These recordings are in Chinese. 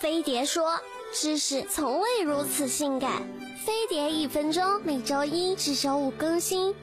飞碟说：“知识从未如此性感。”飞碟一分钟，每周一至周五更新。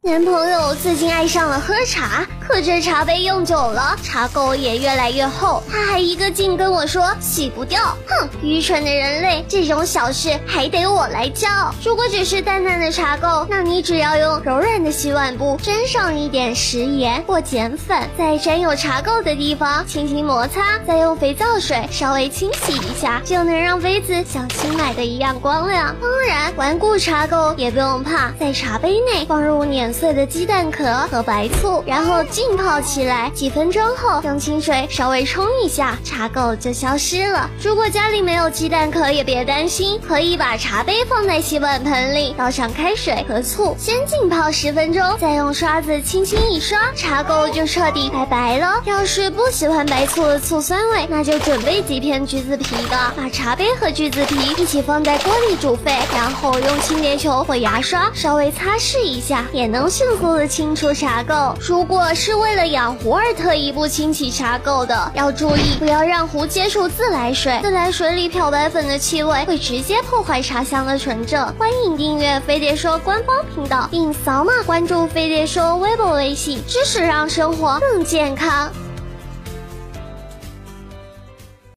男朋友最近爱上了喝茶，可这茶杯用久了，茶垢也越来越厚，他还一个劲跟我说洗不掉。哼，愚蠢的人类，这种小事还得我来教。如果只是淡淡的茶垢，那你只要用柔软的洗碗布沾上一点食盐或碱粉，在沾有茶垢的地方轻轻摩擦，再用肥皂水稍微清洗一下，就能让杯子像新买的一样光亮。当然，顽固茶垢也不用怕，在茶杯内放入碾。碎的鸡蛋壳和白醋，然后浸泡起来。几分钟后，用清水稍微冲一下，茶垢就消失了。如果家里没有鸡蛋壳，也别担心，可以把茶杯放在洗碗盆里，倒上开水和醋，先浸泡十分钟，再用刷子轻轻一刷，茶垢就彻底拜拜了。要是不喜欢白醋的醋酸味，那就准备几片橘子皮吧，把茶杯和橘子皮一起放在锅里煮沸，然后用清洁球或牙刷稍微擦拭一下，也能。迅速的清除茶垢。如果是为了养壶而特意不清洗茶垢的，要注意不要让壶接触自来水，自来水里漂白粉的气味会直接破坏茶香的纯正。欢迎订阅飞碟说官方频道，并扫码关注飞碟说微博、微信，知识让生活更健康。